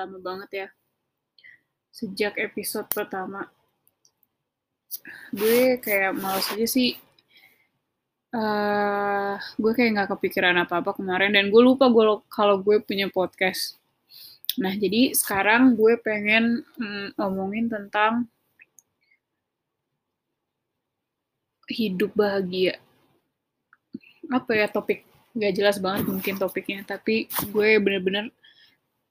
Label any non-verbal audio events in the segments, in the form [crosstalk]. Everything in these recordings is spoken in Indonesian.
lama banget ya. Sejak episode pertama. Gue kayak males aja sih. Uh, gue kayak nggak kepikiran apa-apa kemarin dan gue lupa gue kalau gue punya podcast. Nah jadi sekarang gue pengen mm, ngomongin tentang hidup bahagia. Apa ya topik nggak jelas banget mungkin topiknya tapi gue bener-bener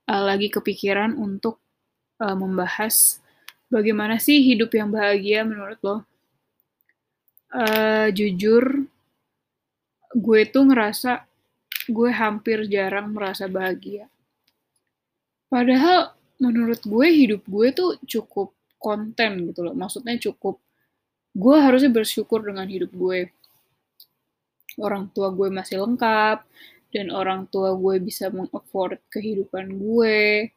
uh, lagi kepikiran untuk uh, membahas bagaimana sih hidup yang bahagia menurut lo. Uh, jujur gue tuh ngerasa gue hampir jarang merasa bahagia. Padahal menurut gue hidup gue tuh cukup konten gitu loh. Maksudnya cukup gue harusnya bersyukur dengan hidup gue. Orang tua gue masih lengkap dan orang tua gue bisa mengafford kehidupan gue.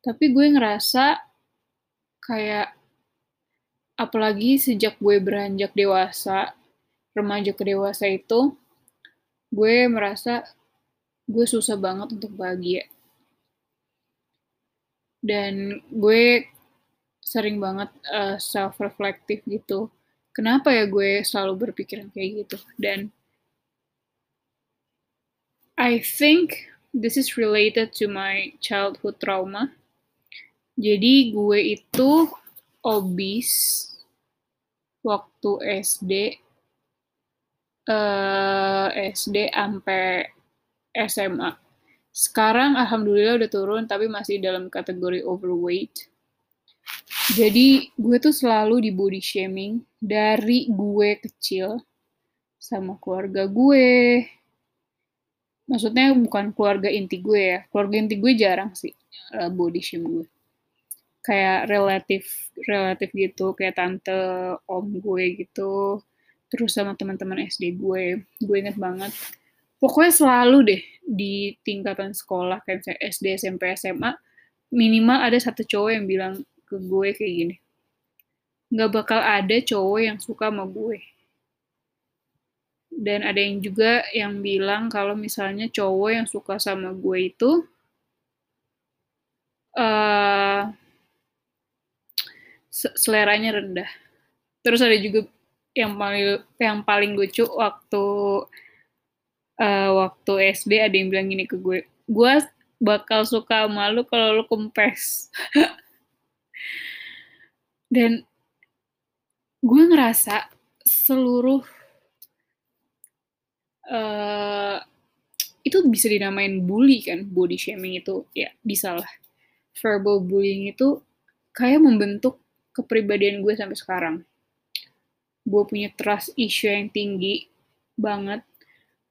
Tapi gue ngerasa kayak apalagi sejak gue beranjak dewasa, remaja ke dewasa itu, gue merasa gue susah banget untuk bahagia. Dan gue sering banget uh, self-reflective gitu. Kenapa ya gue selalu berpikiran kayak gitu? Dan I think this is related to my childhood trauma. Jadi gue itu obese waktu SD uh, SD sampai SMA. Sekarang alhamdulillah udah turun tapi masih dalam kategori overweight. Jadi gue tuh selalu di body shaming dari gue kecil sama keluarga gue, maksudnya bukan keluarga inti gue ya. Keluarga inti gue jarang sih uh, body shame gue. Kayak relatif relatif gitu. Kayak tante om gue gitu. Terus sama teman-teman SD gue. Gue inget banget. Pokoknya selalu deh di tingkatan sekolah kayak SD SMP SMA minimal ada satu cowok yang bilang ke gue kayak gini. Nggak bakal ada cowok yang suka sama gue dan ada yang juga yang bilang kalau misalnya cowok yang suka sama gue itu uh, seleranya rendah. Terus ada juga yang paling yang paling lucu waktu uh, waktu SD ada yang bilang gini ke gue, gue bakal suka malu kalau lo kempes. [laughs] Dan gue ngerasa seluruh uh, itu bisa dinamain bully kan body shaming itu. Ya bisa lah. Verbal bullying itu kayak membentuk kepribadian gue sampai sekarang. Gue punya trust issue yang tinggi banget.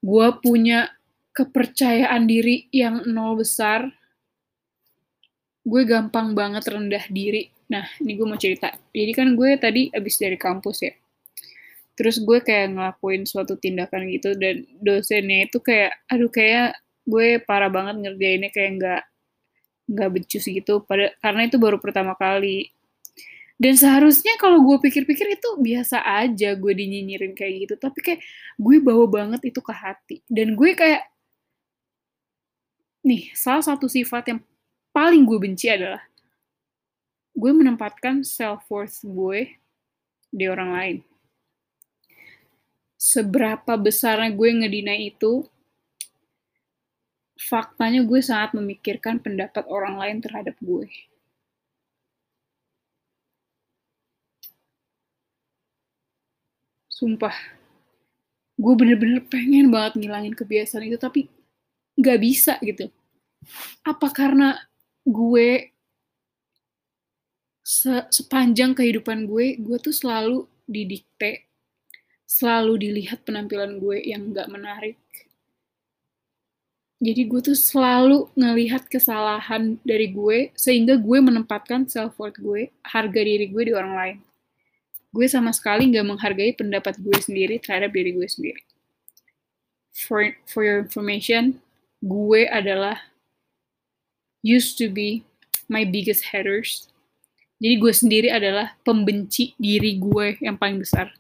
Gue punya kepercayaan diri yang nol besar. Gue gampang banget rendah diri. Nah ini gue mau cerita. Jadi kan gue tadi abis dari kampus ya terus gue kayak ngelakuin suatu tindakan gitu dan dosennya itu kayak aduh kayak gue parah banget ngerjainnya kayak nggak nggak becus gitu. Pada karena itu baru pertama kali. Dan seharusnya kalau gue pikir-pikir itu biasa aja gue dinyinyirin kayak gitu tapi kayak gue bawa banget itu ke hati. Dan gue kayak nih salah satu sifat yang paling gue benci adalah gue menempatkan self worth gue di orang lain seberapa besarnya gue ngedina itu, faktanya gue sangat memikirkan pendapat orang lain terhadap gue. Sumpah, gue bener-bener pengen banget ngilangin kebiasaan itu, tapi gak bisa gitu. Apa karena gue se sepanjang kehidupan gue, gue tuh selalu didikte selalu dilihat penampilan gue yang gak menarik. Jadi gue tuh selalu ngelihat kesalahan dari gue, sehingga gue menempatkan self-worth gue, harga diri gue di orang lain. Gue sama sekali gak menghargai pendapat gue sendiri terhadap diri gue sendiri. For, for your information, gue adalah used to be my biggest haters. Jadi gue sendiri adalah pembenci diri gue yang paling besar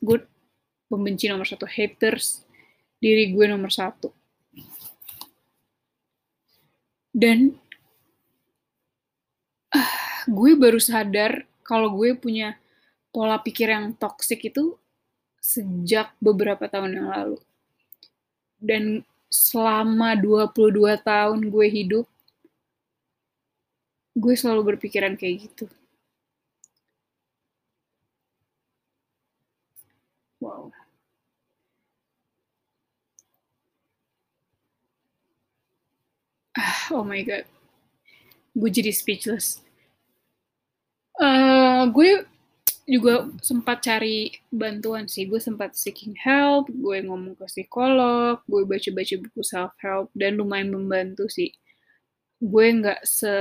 gue pembenci nomor satu haters diri gue nomor satu Dan ah, gue baru sadar kalau gue punya pola pikir yang toksik itu sejak beberapa tahun yang lalu. Dan selama 22 tahun gue hidup, gue selalu berpikiran kayak gitu. Oh my god. Gue jadi speechless. Uh, gue juga sempat cari bantuan sih. Gue sempat seeking help, gue ngomong ke psikolog, gue baca-baca buku self help dan lumayan membantu sih. Gue nggak se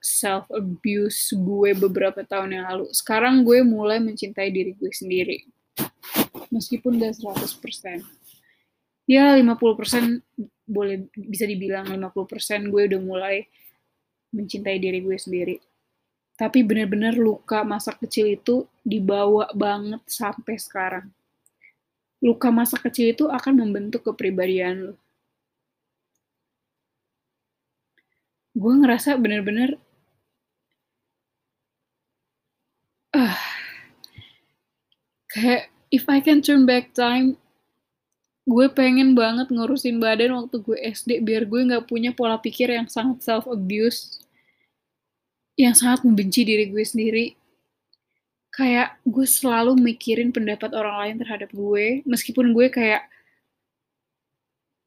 self abuse gue beberapa tahun yang lalu. Sekarang gue mulai mencintai diri gue sendiri. Meskipun gak 100%. Ya 50% boleh bisa dibilang 50% gue udah mulai mencintai diri gue sendiri tapi benar-benar luka masa kecil itu dibawa banget sampai sekarang. Luka masa kecil itu akan membentuk kepribadian lo. Gue ngerasa bener-bener uh, kayak if I can turn back time, gue pengen banget ngurusin badan waktu gue SD biar gue nggak punya pola pikir yang sangat self abuse yang sangat membenci diri gue sendiri. Kayak gue selalu mikirin pendapat orang lain terhadap gue, meskipun gue kayak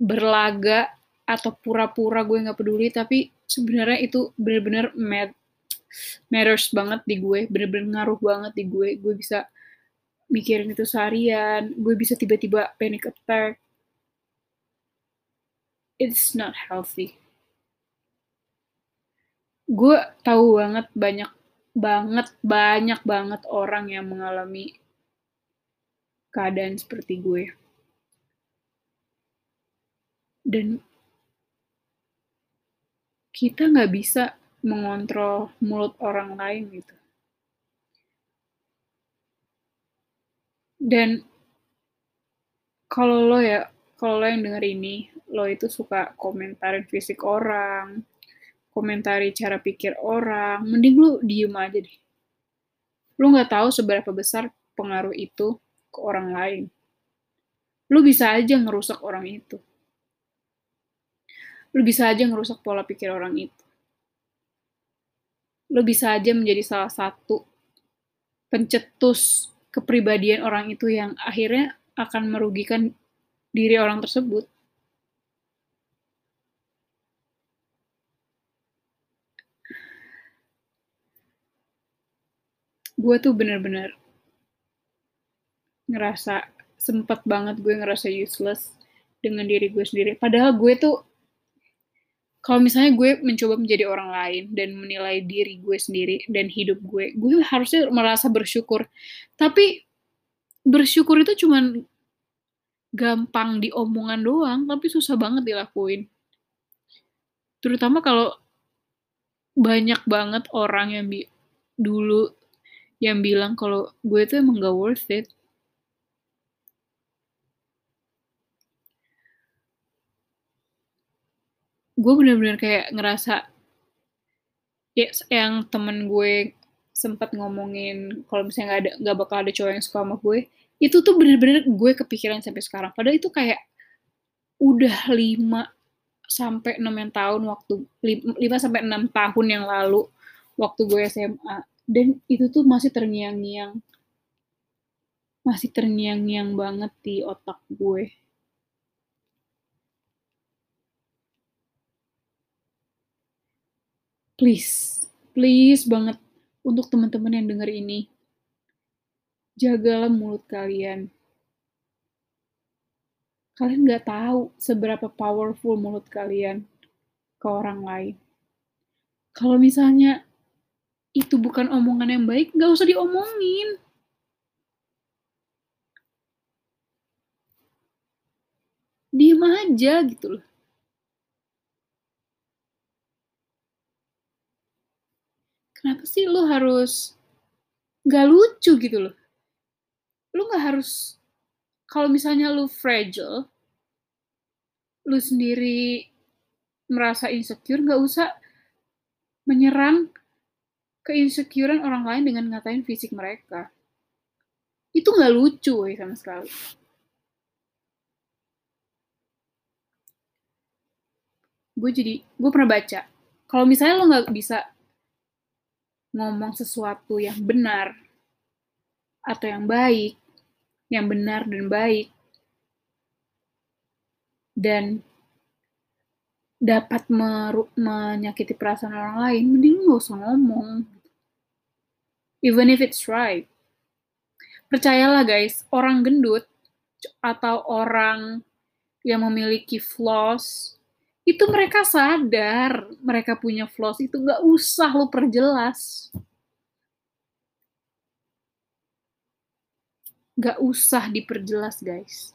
berlaga atau pura-pura gue nggak peduli, tapi sebenarnya itu bener-bener mad matters banget di gue, bener-bener ngaruh banget di gue. Gue bisa mikirin itu seharian, gue bisa tiba-tiba panic attack. It's not healthy. Gue tahu banget banyak banget banyak banget orang yang mengalami keadaan seperti gue. Dan kita nggak bisa mengontrol mulut orang lain gitu dan kalau lo ya kalau lo yang denger ini lo itu suka komentarin fisik orang komentari cara pikir orang, mending lu diem aja deh. Lu nggak tahu seberapa besar pengaruh itu ke orang lain. Lu bisa aja ngerusak orang itu. Lu bisa aja ngerusak pola pikir orang itu. Lu bisa aja menjadi salah satu pencetus kepribadian orang itu yang akhirnya akan merugikan diri orang tersebut. gue tuh bener-bener ngerasa sempet banget gue ngerasa useless dengan diri gue sendiri. Padahal gue tuh kalau misalnya gue mencoba menjadi orang lain dan menilai diri gue sendiri dan hidup gue, gue harusnya merasa bersyukur. Tapi bersyukur itu cuman gampang diomongan doang, tapi susah banget dilakuin. Terutama kalau banyak banget orang yang dulu yang bilang kalau gue tuh emang gak worth it. Gue bener-bener kayak ngerasa ya, yang temen gue sempat ngomongin kalau misalnya nggak ada nggak bakal ada cowok yang suka sama gue itu tuh bener-bener gue kepikiran sampai sekarang. Padahal itu kayak udah lima sampai enam tahun waktu lima sampai enam tahun yang lalu waktu gue SMA dan itu tuh masih terngiang-ngiang masih terngiang-ngiang banget di otak gue please please banget untuk teman-teman yang denger ini jagalah mulut kalian kalian nggak tahu seberapa powerful mulut kalian ke orang lain kalau misalnya itu bukan omongan yang baik, nggak usah diomongin. Diem aja gitu loh. Kenapa sih lo harus nggak lucu gitu loh? Lo nggak harus kalau misalnya lo fragile, lo sendiri merasa insecure, nggak usah menyerang keinsecurean orang lain dengan ngatain fisik mereka. Itu nggak lucu ya sama sekali. Gue jadi, gue pernah baca, kalau misalnya lo nggak bisa ngomong sesuatu yang benar atau yang baik, yang benar dan baik, dan dapat menyakiti perasaan orang lain, mending gak usah ngomong. Even if it's right. Percayalah guys, orang gendut atau orang yang memiliki flaws, itu mereka sadar mereka punya flaws, itu gak usah lo perjelas. Gak usah diperjelas guys.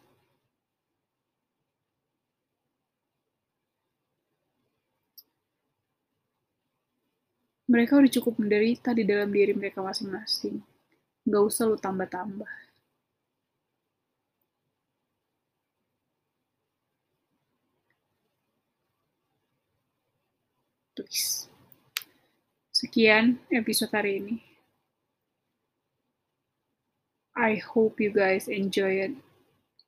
mereka udah cukup menderita di dalam diri mereka masing-masing. Gak usah lu tambah-tambah. Sekian episode hari ini. I hope you guys enjoy it.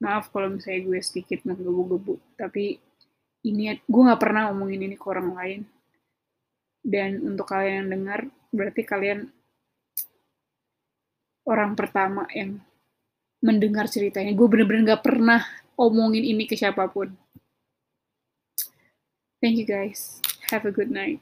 Maaf kalau misalnya gue sedikit menggebu-gebu, tapi ini gue gak pernah ngomongin ini ke orang lain dan untuk kalian yang dengar, berarti kalian orang pertama yang mendengar ceritanya. Gue bener-bener gak pernah omongin ini ke siapa pun. Thank you guys. Have a good night.